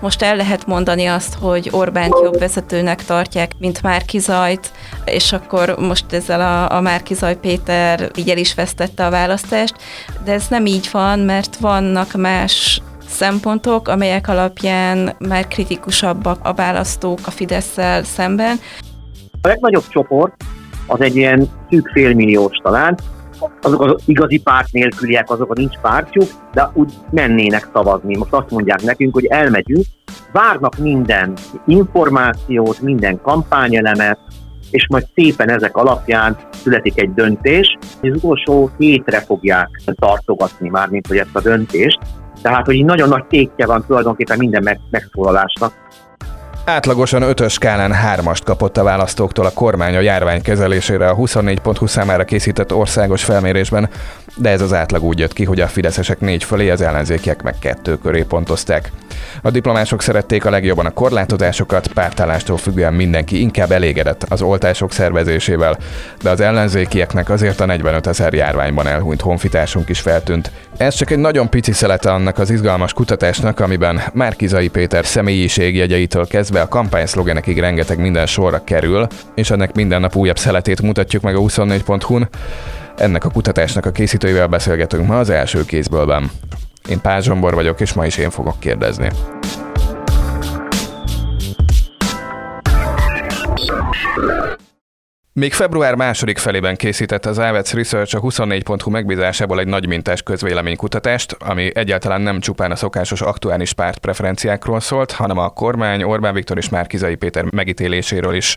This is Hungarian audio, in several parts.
Most el lehet mondani azt, hogy Orbánt jobb vezetőnek tartják, mint Márkizajt, és akkor most ezzel a, a Márkizaj Péter így el is vesztette a választást, de ez nem így van, mert vannak más szempontok, amelyek alapján már kritikusabbak a választók a fidesz szemben. A legnagyobb csoport az egy ilyen szűk félmilliós talán, azok az igazi párt nélküliek, azok a nincs pártjuk, de úgy mennének szavazni. Most azt mondják nekünk, hogy elmegyünk, várnak minden információt, minden kampányelemet, és majd szépen ezek alapján születik egy döntés, és az utolsó hétre fogják tartogatni már, mint hogy ezt a döntést. Tehát, hogy nagyon nagy tétje van tulajdonképpen minden megszólalásnak. Átlagosan ötös skálán hármast kapott a választóktól a kormány a járvány kezelésére a 24.20 számára készített országos felmérésben, de ez az átlag úgy jött ki, hogy a fideszesek négy fölé, az ellenzékiek meg kettő köré pontozták. A diplomások szerették a legjobban a korlátozásokat, pártállástól függően mindenki inkább elégedett az oltások szervezésével, de az ellenzékieknek azért a 45 ezer járványban elhunyt honfitársunk is feltűnt. Ez csak egy nagyon pici szelete annak az izgalmas kutatásnak, amiben Márkizai Péter személyiségjegyeitől kezdve a kampányszlogenekig rengeteg minden sorra kerül, és ennek minden nap újabb szeletét mutatjuk meg a 24.hu-n. Ennek a kutatásnak a készítőivel beszélgetünk ma az első kézbőlben. Én Pál Zsombor vagyok, és ma is én fogok kérdezni. Még február második felében készített az Avets Research a 24.hu megbízásából egy nagy mintás közvéleménykutatást, ami egyáltalán nem csupán a szokásos aktuális párt preferenciákról szólt, hanem a kormány, Orbán Viktor és Márkizai Péter megítéléséről is.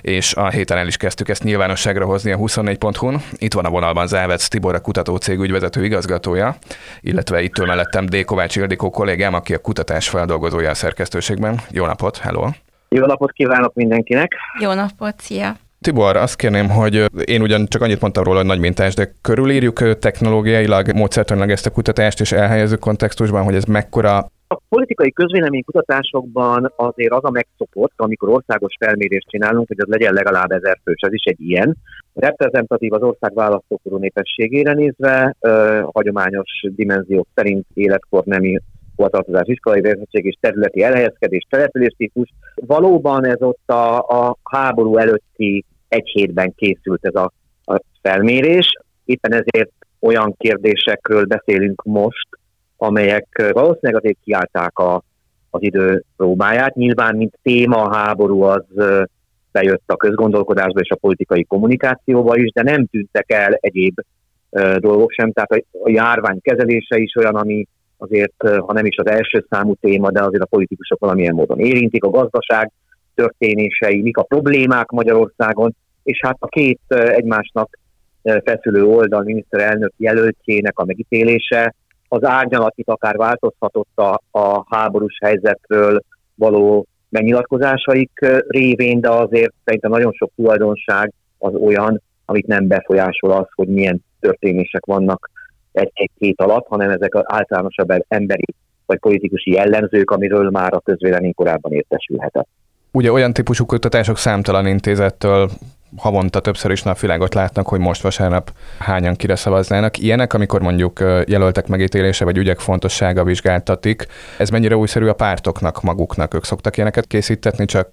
És a héten el is kezdtük ezt nyilvánosságra hozni a 24.hu-n. Itt van a vonalban Závec Tibor, a kutatócég ügyvezető igazgatója, illetve itt ül mellettem D. Kovács Ildikó kollégám, aki a kutatás feldolgozója a szerkesztőségben. Jó napot, hello! Jó napot kívánok mindenkinek! Jó napot, szia! Tibor, azt kérném, hogy én ugyan csak annyit mondtam róla, hogy nagy mintás, de körülírjuk technológiailag, módszertanilag ezt a kutatást, és elhelyezzük kontextusban, hogy ez mekkora a politikai közvéleménykutatásokban azért az a megszokott, amikor országos felmérést csinálunk, hogy az legyen legalább ezer fős, ez is egy ilyen. Reprezentatív az ország választókorú népességére nézve, ö, hagyományos dimenziók szerint életkor nemi hovatartozás, iskolai végzettség és területi elhelyezkedés, településtípus. Valóban ez ott a, a háború előtti egy hétben készült ez a, a felmérés. Éppen ezért olyan kérdésekről beszélünk most, amelyek valószínűleg azért kiállták a, az idő próbáját. Nyilván, mint téma a háború az bejött a közgondolkodásba és a politikai kommunikációba is, de nem tűntek el egyéb dolgok sem. Tehát a, járvány kezelése is olyan, ami azért, ha nem is az első számú téma, de azért a politikusok valamilyen módon érintik, a gazdaság történései, mik a problémák Magyarországon, és hát a két egymásnak feszülő oldal miniszterelnök jelöltjének a megítélése, az árnyalatit akár változhatott a, a háborús helyzetről való megnyilatkozásaik révén, de azért szerintem nagyon sok tulajdonság az olyan, amit nem befolyásol az, hogy milyen történések vannak egy-egy hét alatt, hanem ezek az általánosabb emberi vagy politikusi jellemzők, amiről már a közvélemény korábban értesülhetett. Ugye olyan típusú kutatások számtalan intézettől havonta többször is napvilágot látnak, hogy most vasárnap hányan kire szavaznának. Ilyenek, amikor mondjuk jelöltek megítélése vagy ügyek fontossága vizsgáltatik, ez mennyire újszerű a pártoknak maguknak? Ők szoktak ilyeneket készíteni, csak,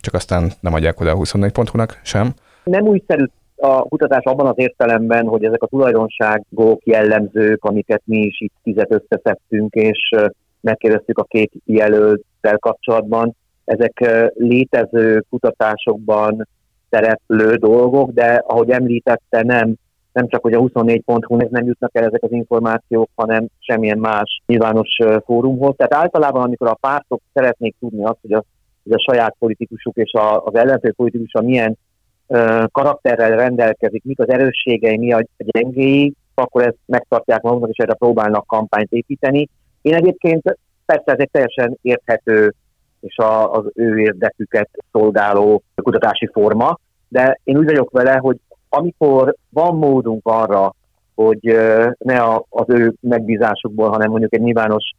csak aztán nem adják oda a 24.hu-nak sem? Nem újszerű a kutatás abban az értelemben, hogy ezek a tulajdonságok, jellemzők, amiket mi is itt tizet összeszedtünk, és megkérdeztük a két jelölttel kapcsolatban, ezek létező kutatásokban szereplő dolgok, de ahogy említette, nem, nem csak, hogy a 24.hu nem jutnak el ezek az információk, hanem semmilyen más nyilvános fórumhoz. Tehát általában, amikor a pártok szeretnék tudni azt, hogy a, hogy a saját politikusuk és a, az ellenző politikusa milyen karakterrel rendelkezik, mik az erősségei, mi a gyengéi, akkor ezt megtartják maguknak, és erre próbálnak kampányt építeni. Én egyébként persze ez egy teljesen érthető és a, az ő érdeküket szolgáló kutatási forma, de én úgy vagyok vele, hogy amikor van módunk arra, hogy ne a, az ő megbízásukból, hanem mondjuk egy nyilvános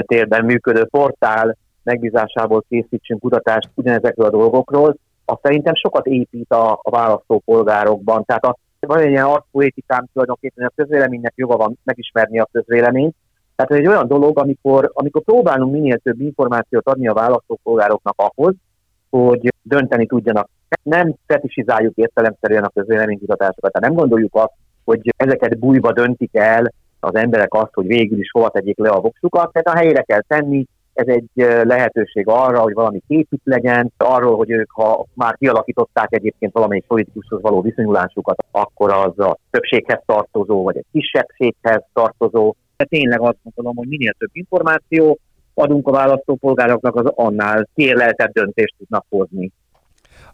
térben működő portál megbízásából készítsünk kutatást ugyanezekről a dolgokról, az szerintem sokat épít a, a választópolgárokban. Tehát a, van egy ilyen arcpoétikám tulajdonképpen, hogy a közvéleménynek joga van megismerni a közvéleményt, Tehát ez egy olyan dolog, amikor, amikor próbálunk minél több információt adni a választópolgároknak ahhoz, hogy dönteni tudjanak. Nem fetisizáljuk értelemszerűen a közvéleménykutatásokat, tehát nem gondoljuk azt, hogy ezeket bújva döntik el az emberek azt, hogy végül is hova tegyék le a voksukat, tehát a helyére kell tenni, ez egy lehetőség arra, hogy valami képük legyen, arról, hogy ők, ha már kialakították egyébként valamelyik politikushoz való viszonyulásukat, akkor az a többséghez tartozó, vagy egy kisebbséghez tartozó. De tényleg azt gondolom, hogy minél több információ adunk a választópolgároknak, az annál kiérleltebb döntést tudnak hozni.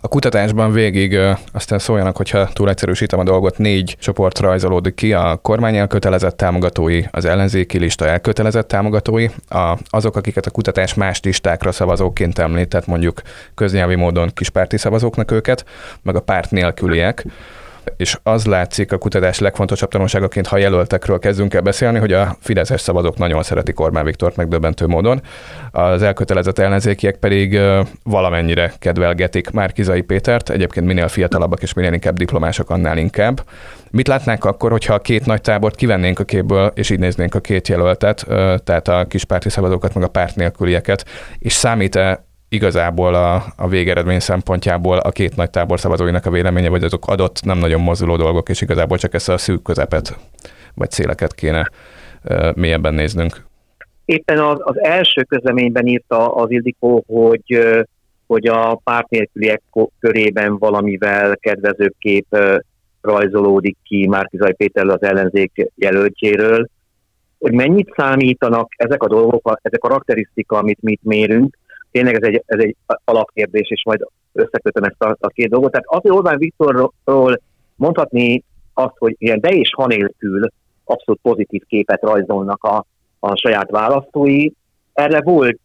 A kutatásban végig, aztán szóljanak, hogyha túl egyszerűsítem a dolgot, négy csoport rajzolódik ki, a kormány elkötelezett támogatói, az ellenzéki lista elkötelezett támogatói, a, azok, akiket a kutatás más listákra szavazóként említett, mondjuk köznyelvi módon kispárti szavazóknak őket, meg a párt nélküliek és az látszik a kutatás legfontosabb tanulságaként, ha jelöltekről kezdünk el beszélni, hogy a Fideszes szavazók nagyon szeretik Orbán Viktort megdöbbentő módon, az elkötelezett ellenzékiek pedig valamennyire kedvelgetik Márkizai Pétert, egyébként minél fiatalabbak és minél inkább diplomások, annál inkább. Mit látnánk akkor, hogyha a két nagy tábort kivennénk a képből, és így néznénk a két jelöltet, tehát a kispárti szavazókat, meg a párt nélkülieket, és számít-e igazából a, a végeredmény szempontjából a két nagy tábor szavazóinak a véleménye, vagy azok adott nem nagyon mozduló dolgok, és igazából csak ezt a szűk közepet vagy széleket kéne uh, mélyebben néznünk. Éppen az, az első közleményben írta az Ildikó, hogy, hogy a párt nélküliek körében valamivel kedvezőbb kép rajzolódik ki Márkizaj Péter az ellenzék jelöltjéről, hogy mennyit számítanak ezek a dolgok, ezek a karakterisztika, amit mit mérünk, tényleg ez egy, ez egy alapkérdés, és majd összekötöm ezt a, a két dolgot. Tehát az, hogy Orbán Viktorról mondhatni azt, hogy ilyen de és ha nélkül abszolút pozitív képet rajzolnak a, a saját választói, erre volt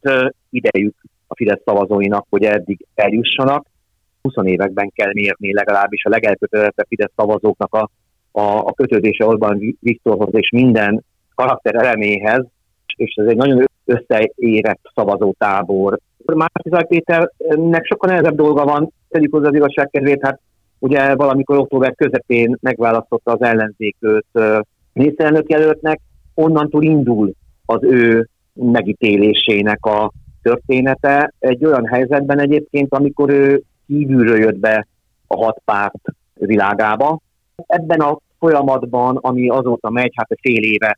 idejük a Fidesz szavazóinak, hogy eddig eljussanak. 20 években kell mérni legalábbis a legelkötelezettebb Fidesz szavazóknak a, a, a kötődése Orbán Viktorhoz és minden karakter eleméhez, és ez egy nagyon összeérett szavazótábor. Márkizaj Péternek sokkal nehezebb dolga van, tegyük hozzá az igazság kedvét, hát ugye valamikor október közepén megválasztotta az ellenzéköt miniszterelnök jelöltnek, onnantól indul az ő megítélésének a története. Egy olyan helyzetben egyébként, amikor ő kívülről jött be a hat párt világába. Ebben a folyamatban, ami azóta megy, hát fél éve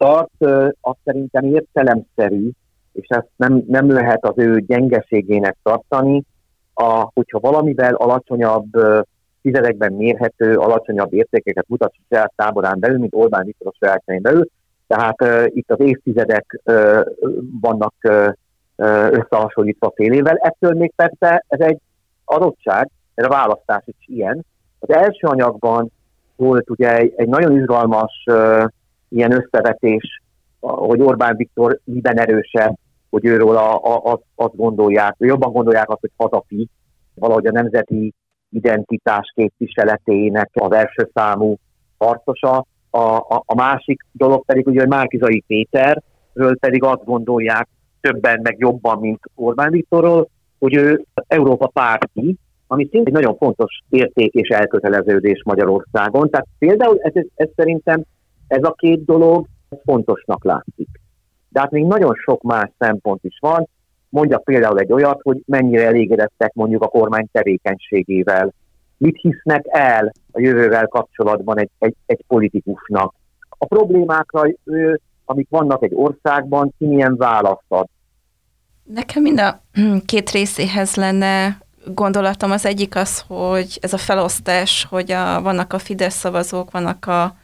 tart, az szerintem értelemszerű, és ezt nem, nem lehet az ő gyengeségének tartani, a, hogyha valamivel alacsonyabb tizedekben mérhető, alacsonyabb értékeket mutat a saját táborán belül, mint Orbán Viktor a saját belül. Tehát uh, itt az évtizedek uh, vannak uh, összehasonlítva fél évvel. Ettől még persze ez egy adottság, ez a választás is ilyen. Az első anyagban volt ugye egy, egy nagyon izgalmas uh, ilyen összevetés, hogy Orbán Viktor miben erősebb, hogy őről a, a, az, azt gondolják, jobban gondolják azt, hogy hazafi, valahogy a nemzeti identitás képviseletének az első számú harcosa. A, a, a másik dolog pedig, ugye, hogy Márkizai Péterről pedig azt gondolják többen, meg jobban, mint Orbán Viktorról, hogy ő Európa párti, ami szintén egy nagyon fontos érték és elköteleződés Magyarországon. Tehát például ez, ez, ez szerintem ez a két dolog fontosnak látszik. De hát még nagyon sok más szempont is van. Mondjak például egy olyat, hogy mennyire elégedettek mondjuk a kormány tevékenységével. Mit hisznek el a jövővel kapcsolatban egy, egy, egy politikusnak. A problémákra, ő, amik vannak egy országban, ki milyen választ ad. Nekem mind a két részéhez lenne gondolatom. Az egyik az, hogy ez a felosztás, hogy a, vannak a Fidesz szavazók, vannak a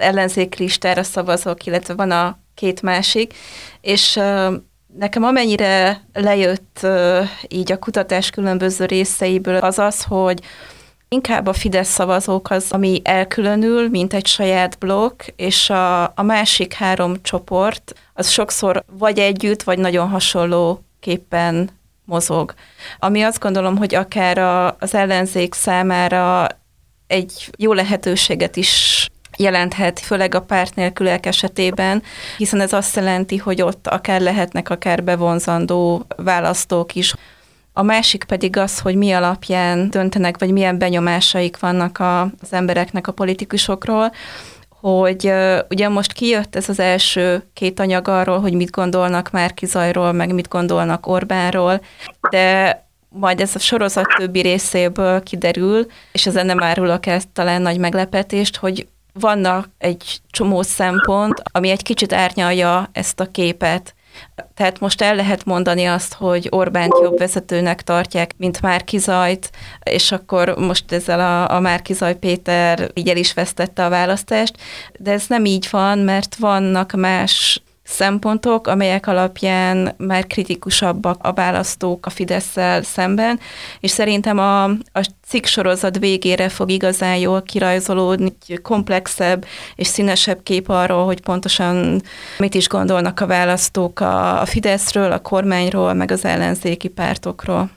ellenzék listára szavazok, illetve van a két másik, és nekem amennyire lejött így a kutatás különböző részeiből az az, hogy inkább a Fidesz szavazók az, ami elkülönül, mint egy saját blokk, és a, a másik három csoport az sokszor vagy együtt, vagy nagyon hasonló képpen mozog. Ami azt gondolom, hogy akár a, az ellenzék számára egy jó lehetőséget is jelenthet, főleg a párt nélkülek esetében, hiszen ez azt jelenti, hogy ott akár lehetnek akár bevonzandó választók is. A másik pedig az, hogy mi alapján döntenek, vagy milyen benyomásaik vannak a, az embereknek a politikusokról, hogy ugye most kijött ez az első két anyag arról, hogy mit gondolnak Márki Zajról, meg mit gondolnak Orbánról, de majd ez a sorozat többi részéből kiderül, és ezen nem árulok ezt talán nagy meglepetést, hogy vannak egy csomó szempont, ami egy kicsit árnyalja ezt a képet. Tehát most el lehet mondani azt, hogy Orbánt jobb vezetőnek tartják, mint Márki Zajt, és akkor most ezzel a, a Márki Zaj Péter így el is vesztette a választást, de ez nem így van, mert vannak más szempontok, amelyek alapján már kritikusabbak a választók a fidesz szemben, és szerintem a, a cikk sorozat végére fog igazán jól kirajzolódni komplexebb és színesebb kép arról, hogy pontosan mit is gondolnak a választók a, a Fideszről, a kormányról, meg az ellenzéki pártokról.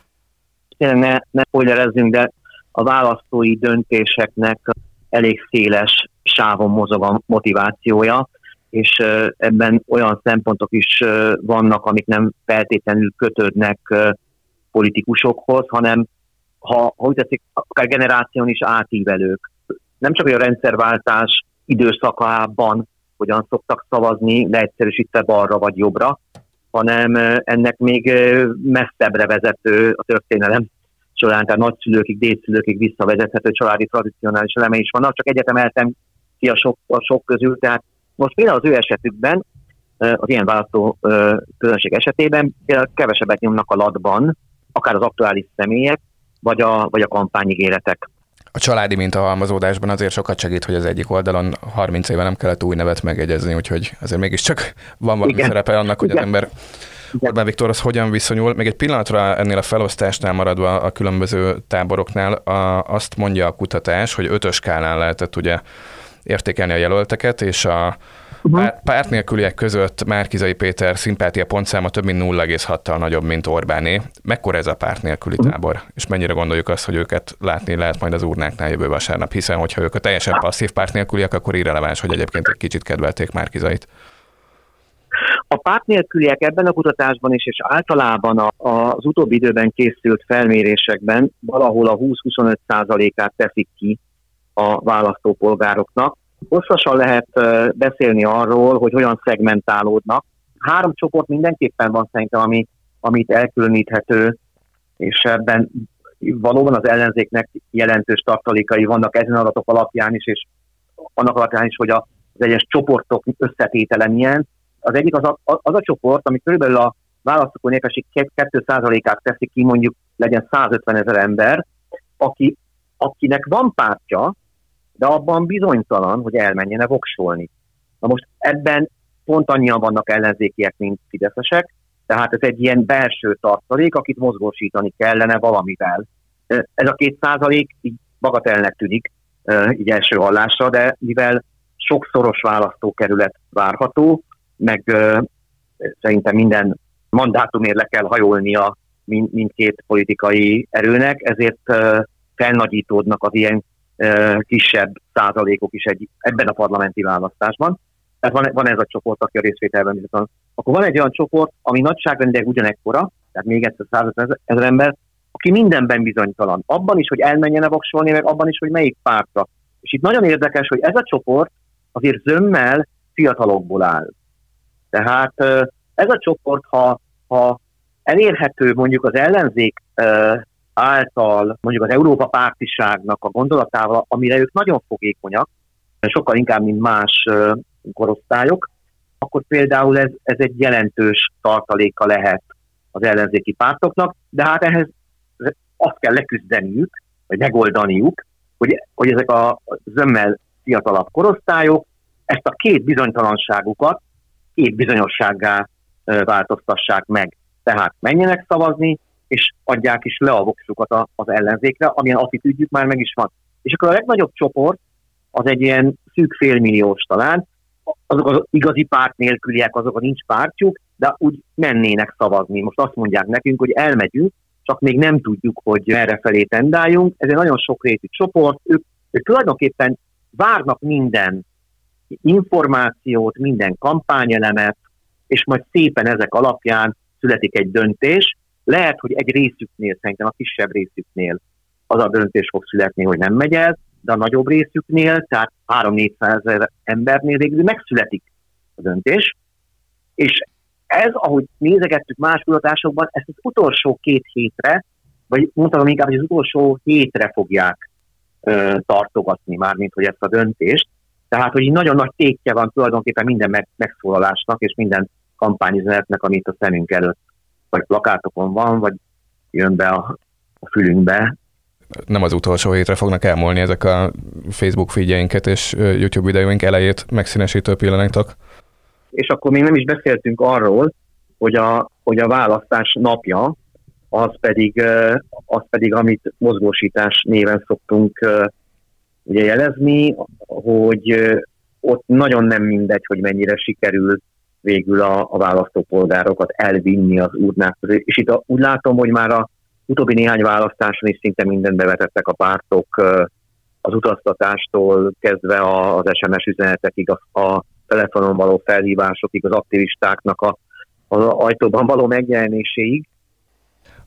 Ne, ne spoilerezzünk, de a választói döntéseknek elég széles sávon mozog a motivációja és ebben olyan szempontok is vannak, amik nem feltétlenül kötődnek politikusokhoz, hanem ha, ha úgy tetszik, akár generáción is átívelők. Nem csak a rendszerváltás időszakában hogyan szoktak szavazni, leegyszerűsítve balra vagy jobbra, hanem ennek még messzebbre vezető a történelem során, tehát nagyszülőkig, dédszülőkig visszavezethető családi tradicionális eleme is vannak, csak egyetem eltem ki a sok, a sok közül, tehát most például az ő esetükben, az ilyen választó közönség esetében kevesebbet nyomnak a latban, akár az aktuális személyek, vagy a, vagy a kampányigéretek. A családi mintahalmazódásban azért sokat segít, hogy az egyik oldalon 30 éve nem kellett új nevet megegyezni, úgyhogy azért mégiscsak van valami Igen. szerepe annak, hogy Igen. az ember Orbán az hogyan viszonyul. Még egy pillanatra ennél a felosztásnál maradva a különböző táboroknál a, azt mondja a kutatás, hogy ötös skálán lehetett ugye értékelni a jelölteket, és a uh-huh. párt nélküliek között Márkizai Péter szimpátia pontszáma több mint 0,6-tal nagyobb, mint Orbáné. Mekkora ez a párt nélküli tábor? És mennyire gondoljuk azt, hogy őket látni lehet majd az urnáknál jövő vasárnap, hiszen hogyha ők a teljesen passzív párt nélküliek, akkor irreleváns, hogy egyébként egy kicsit kedvelték Márkizait. A párt nélküliek ebben a kutatásban is, és általában a, az utóbbi időben készült felmérésekben valahol a 20-25 százalékát teszik ki a választópolgároknak. Hosszasan lehet beszélni arról, hogy hogyan szegmentálódnak. Három csoport mindenképpen van szerintem, ami, amit elkülöníthető, és ebben valóban az ellenzéknek jelentős tartalékai vannak ezen adatok alapján is, és annak alapján is, hogy az egyes csoportok összetétele milyen. Az egyik az a, az a csoport, ami körülbelül a választókó népesség 2%-át teszi ki, mondjuk legyen 150 ezer ember, aki, akinek van pártja, de abban bizonytalan, hogy elmenjene voksolni. Na most ebben pont annyian vannak ellenzékiek, mint fideszesek, tehát ez egy ilyen belső tartalék, akit mozgósítani kellene valamivel. Ez a két százalék így bagatelnek tűnik, így első hallásra, de mivel sokszoros választókerület várható, meg szerintem minden mandátumért le kell hajolnia mindkét politikai erőnek, ezért felnagyítódnak az ilyen kisebb százalékok is egy, ebben a parlamenti választásban. Tehát van, van ez a csoport, aki a részvételben bizony. Akkor van egy olyan csoport, ami nagyságrendileg ugyanekkora, tehát még egyszer 150 ezer ember, aki mindenben bizonytalan. Abban is, hogy elmenjen-e voksolni, meg abban is, hogy melyik pártra. És itt nagyon érdekes, hogy ez a csoport azért zömmel fiatalokból áll. Tehát ez a csoport, ha, ha elérhető mondjuk az ellenzék által mondjuk az Európa pártiságnak a gondolatával, amire ők nagyon fogékonyak, sokkal inkább, mint más korosztályok, akkor például ez, ez egy jelentős tartaléka lehet az ellenzéki pártoknak, de hát ehhez azt kell leküzdeniük, vagy megoldaniuk, hogy, hogy ezek a zömmel fiatalabb korosztályok ezt a két bizonytalanságukat két bizonyossággá változtassák meg. Tehát menjenek szavazni, és adják is le a voksukat az ellenzékre, amilyen attitűdjük már meg is van. És akkor a legnagyobb csoport az egy ilyen szűk félmilliós talán, azok az igazi párt nélküliek, azok a nincs pártjuk, de úgy mennének szavazni. Most azt mondják nekünk, hogy elmegyünk, csak még nem tudjuk, hogy merre felé tendáljunk. Ez egy nagyon sokrétű csoport, ők, ők tulajdonképpen várnak minden információt, minden kampányelemet, és majd szépen ezek alapján születik egy döntés, lehet, hogy egy részüknél, szerintem a kisebb részüknél az a döntés fog születni, hogy nem megy el, de a nagyobb részüknél, tehát 3-400 ezer embernél végül megszületik a döntés, és ez, ahogy nézegettük más kutatásokban, ezt az utolsó két hétre, vagy mondtam inkább, hogy az utolsó hétre fogják ö, tartogatni már, mint hogy ezt a döntést. Tehát, hogy nagyon nagy tétje van tulajdonképpen minden meg, megszólalásnak és minden kampányüzenetnek, amit a szemünk előtt, vagy plakátokon van, vagy jön be a, a fülünkbe. Nem az utolsó hétre fognak elmúlni ezek a Facebook figyeinket és YouTube videóink elejét megszínesítő pillanatok és akkor még nem is beszéltünk arról, hogy a, hogy a választás napja, az pedig, az pedig, amit mozgósítás néven szoktunk ugye jelezni, hogy ott nagyon nem mindegy, hogy mennyire sikerül végül a, a választópolgárokat elvinni az urnák közé. És itt a, úgy látom, hogy már a utóbbi néhány választáson is szinte mindent bevetettek a pártok, az utaztatástól kezdve az SMS üzenetekig, a, a telefonon való felhívásokig, az aktivistáknak a, az ajtóban való megjelenéséig.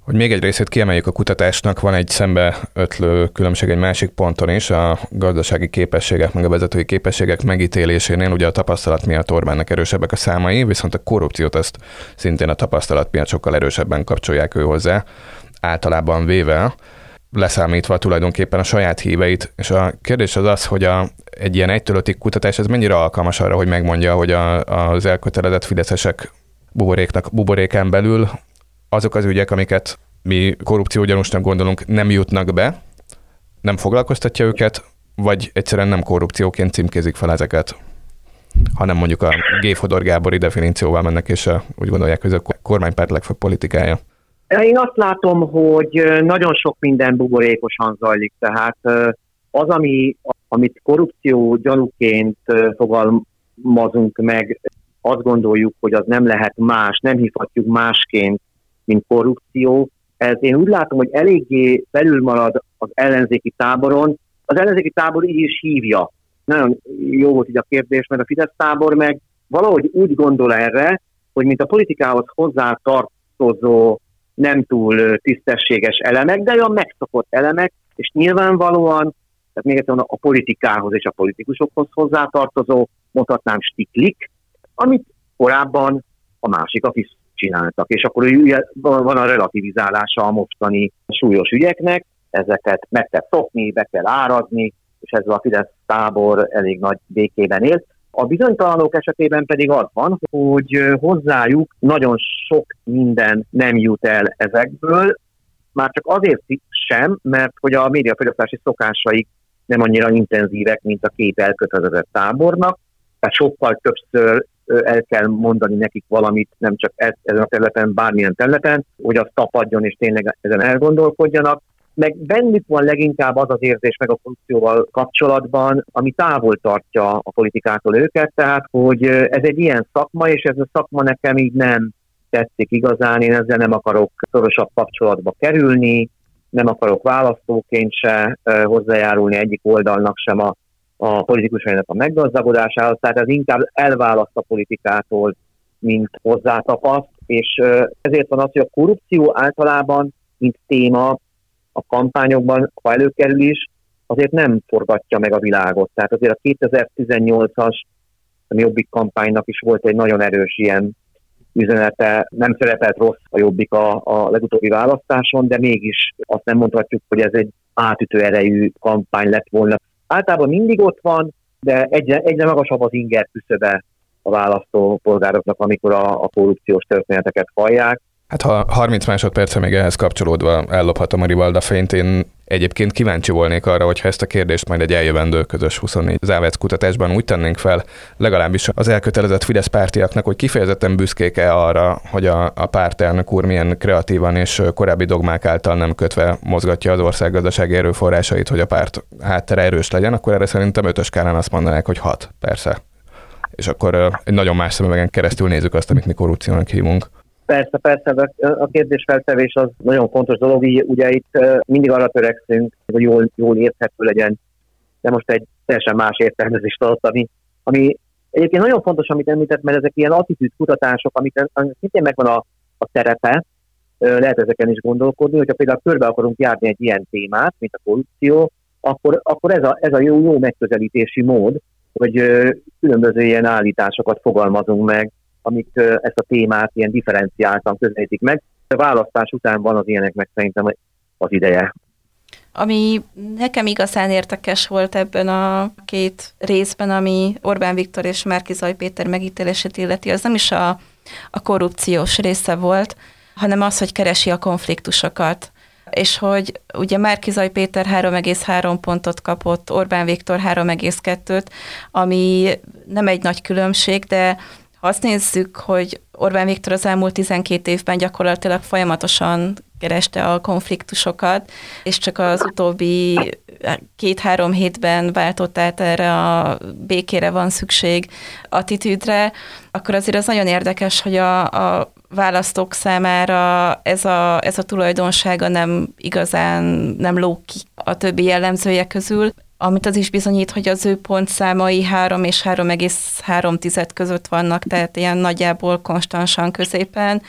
Hogy még egy részét kiemeljük a kutatásnak, van egy szembe ötlő különbség egy másik ponton is, a gazdasági képességek, meg a vezetői képességek megítélésénél, ugye a tapasztalat miatt Orbánnak erősebbek a számai, viszont a korrupciót ezt szintén a tapasztalat miatt sokkal erősebben kapcsolják ő hozzá, általában véve leszámítva tulajdonképpen a saját híveit. És a kérdés az az, hogy a, egy ilyen egytől kutatás, ez mennyire alkalmas arra, hogy megmondja, hogy a, az elkötelezett fideszesek buboréknak, buborékán belül azok az ügyek, amiket mi korrupciógyanúsnak gondolunk, nem jutnak be, nem foglalkoztatja őket, vagy egyszerűen nem korrupcióként címkézik fel ezeket, hanem mondjuk a G. Fodor Gábori definícióval mennek, és úgy gondolják, hogy ez a kormánypárt legfőbb politikája. Én azt látom, hogy nagyon sok minden buborékosan zajlik, tehát az, ami, amit korrupció gyanúként fogalmazunk meg, azt gondoljuk, hogy az nem lehet más, nem hívhatjuk másként, mint korrupció. Ez én úgy látom, hogy eléggé belül marad az ellenzéki táboron. Az ellenzéki tábor így is hívja. Nagyon jó volt így a kérdés, mert a Fidesz tábor meg valahogy úgy gondol erre, hogy mint a politikához hozzá tartozó nem túl tisztességes elemek, de olyan megszokott elemek, és nyilvánvalóan, tehát még egyszer a politikához és a politikusokhoz hozzátartozó, mondhatnám stiklik, amit korábban a másikak is csináltak. És akkor van a relativizálása a mostani súlyos ügyeknek, ezeket meg kell szokni, be kell árazni, és ezzel a Fidesz tábor elég nagy békében él. A bizonytalanok esetében pedig az van, hogy hozzájuk nagyon sok minden nem jut el ezekből, már csak azért sem, mert hogy a médiafogyasztási szokásaik nem annyira intenzívek, mint a két elkötelezett tábornak, tehát sokkal többször el kell mondani nekik valamit, nem csak ezen a területen, bármilyen területen, hogy az tapadjon és tényleg ezen elgondolkodjanak, meg bennük van leginkább az az érzés meg a korrupcióval kapcsolatban, ami távol tartja a politikától őket, tehát hogy ez egy ilyen szakma, és ez a szakma nekem így nem tetszik igazán, én ezzel nem akarok szorosabb kapcsolatba kerülni, nem akarok választóként se hozzájárulni egyik oldalnak sem a, a politikusainak a meggazdagodásához, tehát ez inkább elválaszt a politikától, mint hozzátapaszt, és ezért van az, hogy a korrupció általában, mint téma, a kampányokban, ha előkerül is, azért nem forgatja meg a világot. Tehát azért a 2018-as a Jobbik kampánynak is volt egy nagyon erős ilyen üzenete, nem szerepelt rossz a Jobbik a, a legutóbbi választáson, de mégis azt nem mondhatjuk, hogy ez egy átütő erejű kampány lett volna. Általában mindig ott van, de egyre, egyre magasabb az inger küszöbe a választópolgároknak, amikor a, a korrupciós történeteket hallják. Hát ha 30 másodperce még ehhez kapcsolódva ellophatom a Rivalda fényt, én egyébként kíváncsi volnék arra, hogyha ezt a kérdést majd egy eljövendő közös 24 závec kutatásban úgy tennénk fel, legalábbis az elkötelezett Fidesz pártiaknak, hogy kifejezetten büszkék-e arra, hogy a, a pártelnök úr milyen kreatívan és korábbi dogmák által nem kötve mozgatja az ország gazdasági erőforrásait, hogy a párt háttere erős legyen, akkor erre szerintem ötös skálán azt mondanák, hogy hat, persze. És akkor egy nagyon más szemüvegen keresztül nézzük azt, amit mi korrupciónak hívunk. Persze, persze, a kérdésfeltevés az nagyon fontos dolog, így ugye itt mindig arra törekszünk, hogy jól, jól érthető legyen, de most egy teljesen más értelmezést adott, ami, ami egyébként nagyon fontos, amit említett, mert ezek ilyen attitűd kutatások, amit szintén megvan a, a terepe, lehet ezeken is gondolkodni, hogyha például körbe akarunk járni egy ilyen témát, mint a korrupció, akkor, akkor ez a, ez a jó, jó megközelítési mód, hogy különböző ilyen állításokat fogalmazunk meg, amik ezt a témát ilyen differenciáltan közelítik meg. A választás után van az ilyeneknek szerintem az ideje. Ami nekem igazán érdekes volt ebben a két részben, ami Orbán Viktor és Márkizaj Péter megítélését illeti, az nem is a, a korrupciós része volt, hanem az, hogy keresi a konfliktusokat és hogy ugye Márkizaj Péter 3,3 pontot kapott, Orbán Viktor 3,2-t, ami nem egy nagy különbség, de azt nézzük, hogy Orbán Viktor az elmúlt 12 évben gyakorlatilag folyamatosan kereste a konfliktusokat, és csak az utóbbi két-három hétben váltott át erre a békére van szükség attitűdre, akkor azért az nagyon érdekes, hogy a, a választók számára ez a, ez a tulajdonsága nem igazán nem lók ki a többi jellemzője közül, amit az is bizonyít, hogy az ő pontszámai 3 és 3,3 között vannak, tehát ilyen nagyjából konstansan középen,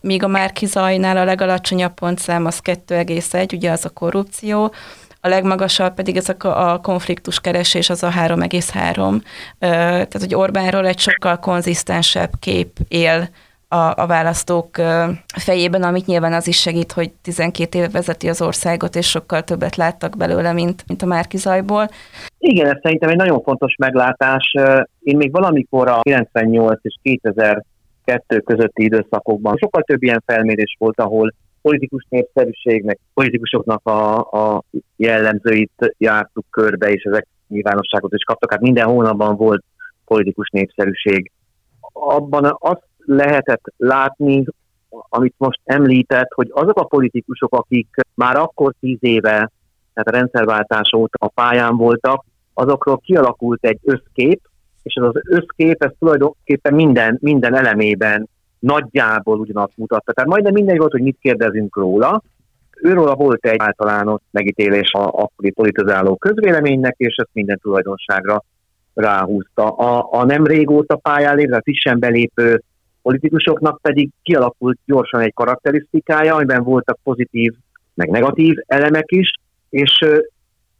míg a Márki Zajnál a legalacsonyabb pontszám az 2,1, ugye az a korrupció, a legmagasabb pedig ez a, a konfliktus keresés, az a 3,3. Tehát, hogy Orbánról egy sokkal konzisztensebb kép él a, a választók fejében, amit nyilván az is segít, hogy 12 éve vezeti az országot, és sokkal többet láttak belőle, mint, mint a Márki Zajból. Igen, ez szerintem egy nagyon fontos meglátás. Én még valamikor a 98 és 2002 közötti időszakokban sokkal több ilyen felmérés volt, ahol politikus népszerűség, meg politikusoknak a, a jellemzőit jártuk körbe, és ezek nyilvánosságot is kaptak. Hát minden hónapban volt politikus népszerűség. Abban azt lehetett látni, amit most említett, hogy azok a politikusok, akik már akkor tíz éve, tehát a rendszerváltás óta a pályán voltak, azokról kialakult egy összkép, és ez az összkép, ez tulajdonképpen minden, minden elemében nagyjából ugyanazt mutatta. Tehát majdnem mindegy volt, hogy mit kérdezünk róla. Őróla volt egy általános megítélés a akkori politizáló közvéleménynek, és ezt minden tulajdonságra ráhúzta. A, a nem régóta pályán lévő, a frissen belépő politikusoknak pedig kialakult gyorsan egy karakterisztikája, amiben voltak pozitív, meg negatív elemek is, és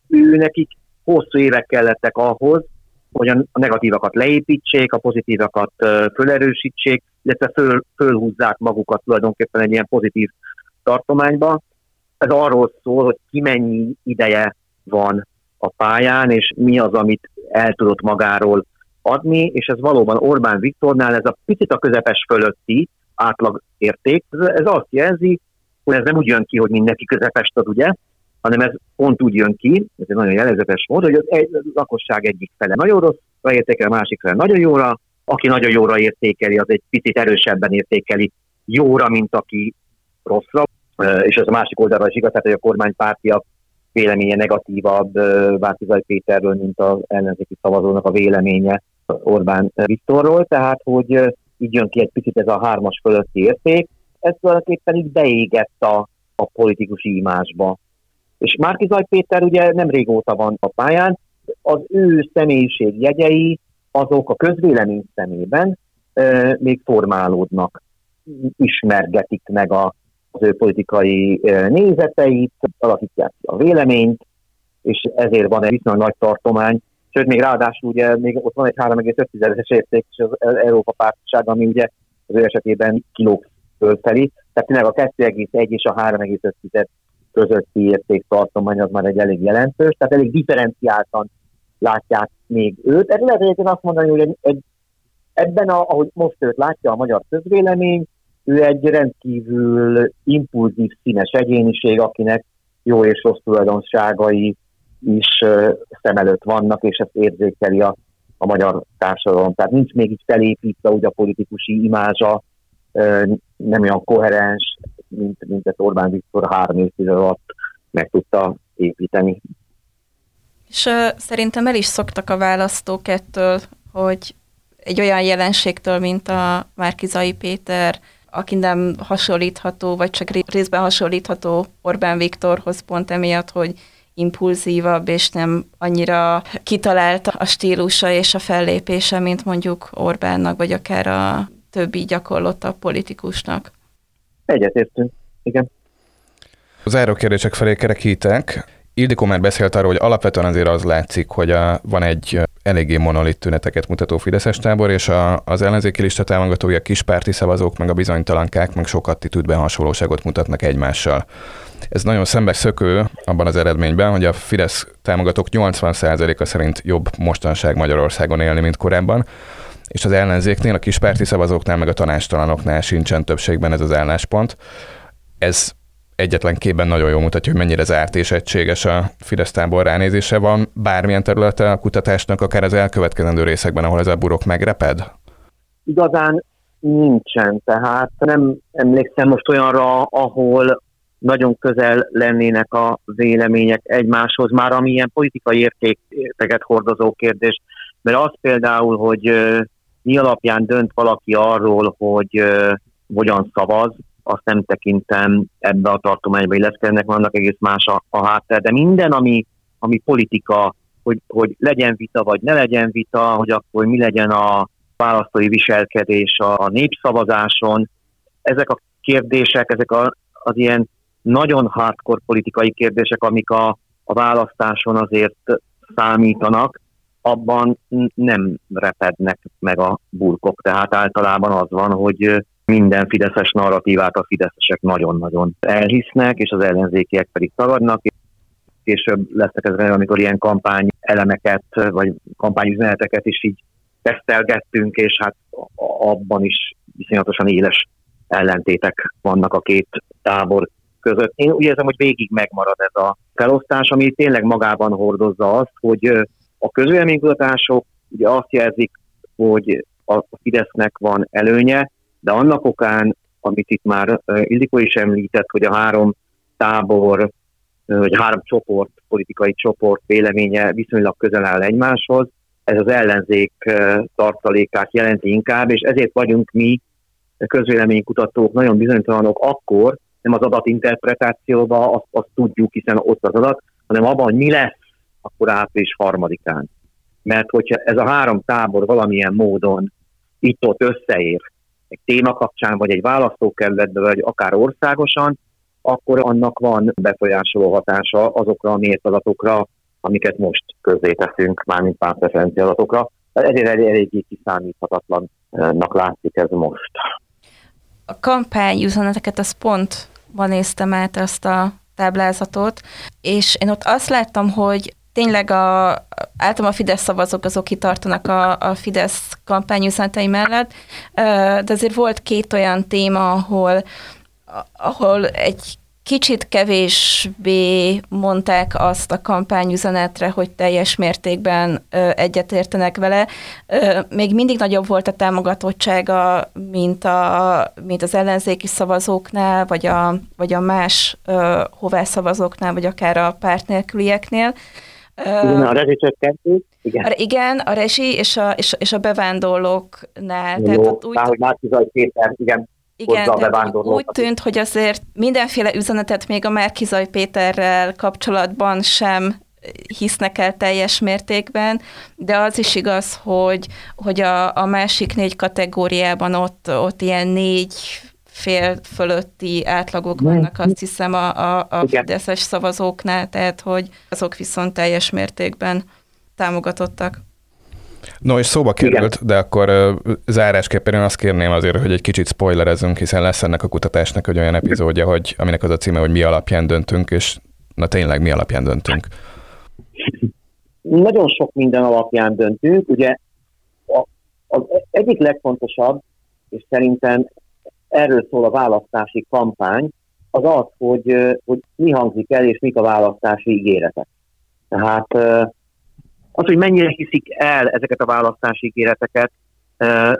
ő nekik hosszú évek kellettek ahhoz, hogy a negatívakat leépítsék, a pozitívakat fölerősítsék, illetve föl, fölhúzzák magukat tulajdonképpen egy ilyen pozitív tartományba. Ez arról szól, hogy ki mennyi ideje van a pályán, és mi az, amit el tudott magáról adni, és ez valóban Orbán Viktornál ez a picit a közepes fölötti átlag érték. Ez azt jelzi, hogy ez nem úgy jön ki, hogy mindenki közepes ad, ugye, hanem ez pont úgy jön ki, ez egy nagyon jellegzetes mód, hogy az egy, a lakosság egyik fele nagyon rosszra értékel, a másik fele nagyon jóra, aki nagyon jóra értékeli, az egy picit erősebben értékeli jóra, mint aki rosszra, és ez a másik oldalra is igaz, tehát hogy a kormánypártiak véleménye negatívabb Vártizaj Péterről, mint az ellenzéki szavazónak a véleménye Orbán Viktorról, tehát hogy így jön ki egy picit ez a hármas fölötti érték, ez tulajdonképpen így beégett a, a politikusi imásba. És Márkizaj Péter ugye nem régóta van a pályán, az ő személyiség jegyei azok a közvélemény szemében e, még formálódnak, ismergetik meg a, az ő politikai nézeteit, alakítják a véleményt, és ezért van egy viszonylag nagy tartomány sőt még ráadásul ugye még ott van egy 3,5-es érték, és az Európa Pártság, ami ugye az ő esetében kilóg fölfelé, tehát tényleg a 2,1 és a 3,5 közötti értéktartomány az már egy elég jelentős, tehát elég differenciáltan látják még őt. Ez lehet egyébként azt mondani, hogy egy, egy, ebben, a, ahogy most őt látja a magyar közvélemény, ő egy rendkívül impulzív, színes egyéniség, akinek jó és rossz tulajdonságai is szem előtt vannak, és ezt érzékeli a, a magyar társadalom. Tehát nincs még így felépítve úgy a politikusi imázsa, nem olyan koherens, mint, mint ezt Orbán Viktor három évtized alatt meg tudta építeni. És szerintem el is szoktak a választók ettől, hogy egy olyan jelenségtől, mint a Márkizai Péter, aki nem hasonlítható, vagy csak részben hasonlítható Orbán Viktorhoz pont emiatt, hogy impulzívabb, és nem annyira kitalált a stílusa és a fellépése, mint mondjuk Orbánnak, vagy akár a többi gyakorlottabb politikusnak. Egyetértünk, igen. Az kérdések felé kerekítek. Ildikó már beszélt arról, hogy alapvetően azért az látszik, hogy a, van egy eléggé monolit tüneteket mutató Fideszes tábor, és a, az ellenzéki lista támogatói, a kispárti szavazók, meg a bizonytalankák, meg sok attitűdben hasonlóságot mutatnak egymással. Ez nagyon szembeszökő abban az eredményben, hogy a Fidesz támogatók 80%-a szerint jobb mostanság Magyarországon élni, mint korábban, és az ellenzéknél, a kispárti szavazóknál, meg a tanástalanoknál sincsen többségben ez az álláspont. Ez egyetlen képben nagyon jól mutatja, hogy mennyire zárt és egységes a Fidesz tábor ránézése van bármilyen területe a kutatásnak, akár az elkövetkezendő részekben, ahol ez a burok megreped? Igazán nincsen, tehát nem emlékszem most olyanra, ahol nagyon közel lennének a vélemények egymáshoz, már ami ilyen politikai értékeket hordozó kérdés, mert az például, hogy mi alapján dönt valaki arról, hogy hogyan szavaz, azt nem ebbe a tartományba illeszkednek, vannak egész más a, a háttér, de minden, ami, ami politika, hogy, hogy legyen vita, vagy ne legyen vita, hogy akkor mi legyen a választói viselkedés a, a népszavazáson, ezek a kérdések, ezek a, az ilyen nagyon hardcore politikai kérdések, amik a, a választáson azért számítanak, abban nem repednek meg a burkok. Tehát általában az van, hogy minden fideszes narratívát a fideszesek nagyon-nagyon elhisznek, és az ellenzékiek pedig tagadnak. Később lesznek ezre, amikor ilyen kampány elemeket, vagy kampányüzeneteket is így tesztelgettünk, és hát abban is viszonyatosan éles ellentétek vannak a két tábor között. Én úgy érzem, hogy végig megmarad ez a felosztás, ami tényleg magában hordozza azt, hogy a közvéleménykutatások ugye azt jelzik, hogy a Fidesznek van előnye, de annak okán, amit itt már Ildikó is említett, hogy a három tábor, vagy három csoport, politikai csoport véleménye viszonylag közel áll egymáshoz, ez az ellenzék tartalékát jelenti inkább, és ezért vagyunk mi közvéleménykutatók nagyon bizonytalanok akkor, nem az adatinterpretációban, azt, azt tudjuk, hiszen ott az adat, hanem abban, hogy mi lesz akkor április harmadikán. Mert hogyha ez a három tábor valamilyen módon itt-ott összeér, egy téma kapcsán, vagy egy választókerületben, vagy akár országosan, akkor annak van befolyásoló hatása azokra a mért adatokra, amiket most közzéteszünk, mármint pártreferencia adatokra. Ezért eléggé kiszámíthatatlannak látszik ez most. A kampány üzeneteket, az pont van néztem át azt a táblázatot, és én ott azt láttam, hogy tényleg a, általában a Fidesz szavazók azok kitartanak a, a Fidesz kampányüzenetei mellett, de azért volt két olyan téma, ahol, ahol egy kicsit kevésbé mondták azt a kampányüzenetre, hogy teljes mértékben egyetértenek vele. Még mindig nagyobb volt a támogatottsága, mint, a, mint az ellenzéki szavazóknál, vagy a, vagy a más hová szavazóknál, vagy akár a párt nélkülieknél. Igen, a rezsicsökkentés. Igen. A, igen, a rezsi és a, és, és a bevándorlóknál. Jó, tehát ott úgy, hogy Márkizaj Péter, igen, igen, tehát úgy tűnt, hogy azért mindenféle üzenetet még a Márkizaj Péterrel kapcsolatban sem hisznek el teljes mértékben, de az is igaz, hogy, hogy a, a másik négy kategóriában ott, ott ilyen négy fél fölötti átlagok vannak, azt hiszem, a, a, a Fideszes szavazóknál, tehát hogy azok viszont teljes mértékben támogatottak. No, és szóba került, Igen. de akkor uh, zárásképpen én azt kérném azért, hogy egy kicsit spoilerezzünk, hiszen lesz ennek a kutatásnak egy olyan epizódja, hogy, aminek az a címe, hogy mi alapján döntünk, és na tényleg mi alapján döntünk. Nagyon sok minden alapján döntünk. Ugye az egyik legfontosabb, és szerintem erről szól a választási kampány, az az, hogy, hogy mi hangzik el, és mik a választási ígéretek. Tehát az, hogy mennyire hiszik el ezeket a választási ígéreteket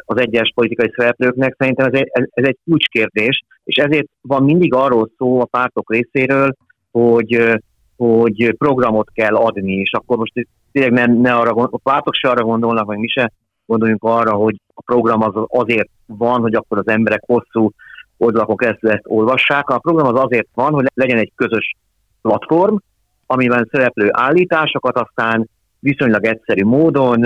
az egyes politikai szereplőknek, szerintem ez egy, ez egy kulcskérdés, és ezért van mindig arról szó a pártok részéről, hogy, hogy programot kell adni, és akkor most tényleg nem, ne arra, a pártok se arra gondolnak, vagy mi se gondoljunk arra, hogy a program az azért van, hogy akkor az emberek hosszú oldalakon keresztül ezt olvassák. A program az azért van, hogy legyen egy közös platform, amiben szereplő állításokat aztán viszonylag egyszerű módon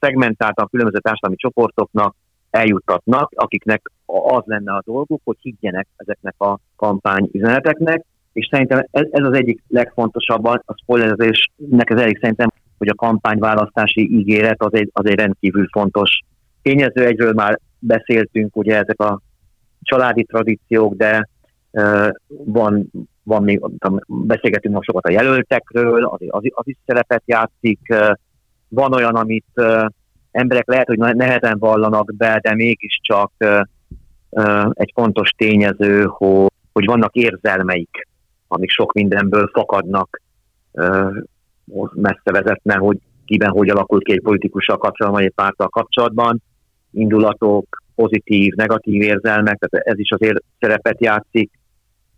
szegmentáltan különböző társadalmi csoportoknak eljuttatnak, akiknek az lenne a dolguk, hogy higgyenek ezeknek a kampányüzeneteknek, és szerintem ez, az egyik legfontosabb, a spoilerezésnek ez elég szerintem, hogy a kampányválasztási ígéret az egy, az egy rendkívül fontos tényező. Egyről már beszéltünk, ugye ezek a családi tradíciók, de uh, van, van még, beszélgetünk most sokat a jelöltekről, az, az, az is szerepet játszik. Uh, van olyan, amit uh, emberek lehet, hogy nehezen vallanak be, de mégiscsak uh, uh, egy fontos tényező, hogy, hogy vannak érzelmeik amik sok mindenből fakadnak, messze vezetne, hogy kiben hogy alakult ki egy politikussal kapcsolatban, vagy egy párttal kapcsolatban, indulatok, pozitív, negatív érzelmek, tehát ez is azért szerepet játszik.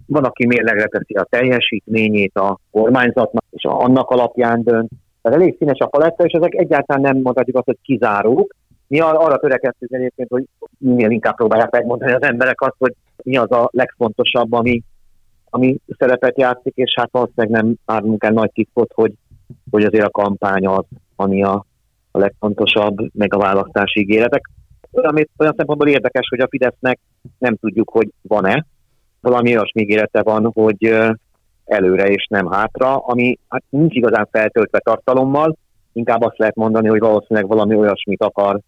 Van, aki mérlegre teszi a teljesítményét a kormányzatnak, és annak alapján dönt. Tehát elég színes a paletta, és ezek egyáltalán nem mondhatjuk azt, hogy kizárók. Mi arra törekedtünk egyébként, hogy minél inkább próbálják megmondani az emberek azt, hogy mi az a legfontosabb, ami ami szerepet játszik, és hát valószínűleg nem árulunk el nagy titkot, hogy, hogy azért a kampány az, ami a, a legfontosabb, meg a választási ígéretek. Olyan, olyan szempontból érdekes, hogy a Fidesznek nem tudjuk, hogy van-e, valami olyasmi ígérete van, hogy előre és nem hátra, ami hát nincs igazán feltöltve tartalommal, inkább azt lehet mondani, hogy valószínűleg valami olyasmit akar,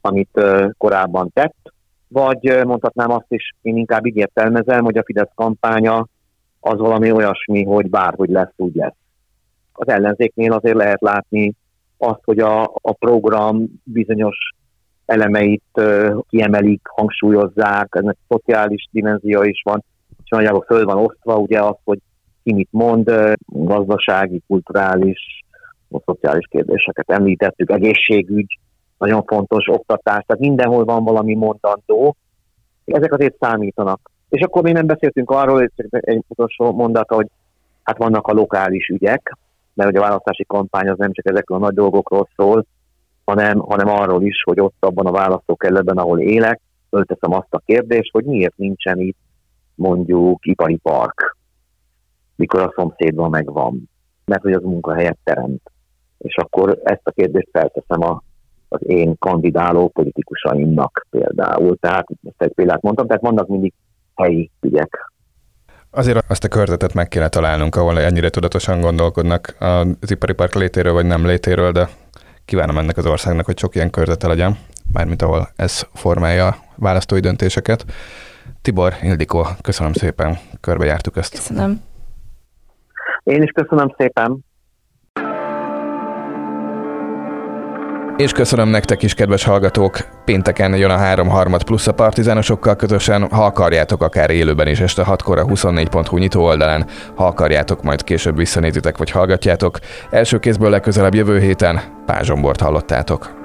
amit korábban tett, vagy mondhatnám azt is, én inkább így értelmezem, hogy a Fidesz kampánya az valami olyasmi, hogy bárhogy lesz, úgy lesz. Az ellenzéknél azért lehet látni azt, hogy a, a program bizonyos elemeit kiemelik, hangsúlyozzák, ennek szociális dimenzió is van, és nagyjából föl van osztva ugye az, hogy ki mit mond, gazdasági, kulturális, szociális kérdéseket említettük, egészségügy, nagyon fontos, oktatás, tehát mindenhol van valami mondandó, ezek azért számítanak. És akkor még nem beszéltünk arról, hogy egy utolsó mondat, hogy hát vannak a lokális ügyek, mert hogy a választási kampány az nem csak ezekről a nagy dolgokról szól, hanem, hanem arról is, hogy ott abban a választókerületben, ahol élek, fölteszem azt a kérdést, hogy miért nincsen itt mondjuk ipari park, mikor a szomszédban megvan, mert hogy az munkahelyet teremt. És akkor ezt a kérdést felteszem a, az én kandidáló politikusaimnak például. Tehát ezt egy példát mondtam, tehát vannak mindig helyi ügyek. Azért azt a körzetet meg kéne találnunk, ahol ennyire tudatosan gondolkodnak az ipari park létéről vagy nem létéről, de kívánom ennek az országnak, hogy sok ilyen körzete legyen, mármint ahol ez formálja a választói döntéseket. Tibor, Ildikó, köszönöm szépen, körbejártuk ezt. Köszönöm. Én is köszönöm szépen. És köszönöm nektek is, kedves hallgatók! Pénteken jön a 3 harmad plusz a partizánosokkal közösen, ha akarjátok, akár élőben is este 6-kor a 24.hu nyitó oldalán, ha akarjátok, majd később visszanézitek vagy hallgatjátok. Első kézből legközelebb jövő héten Pázsombort hallottátok.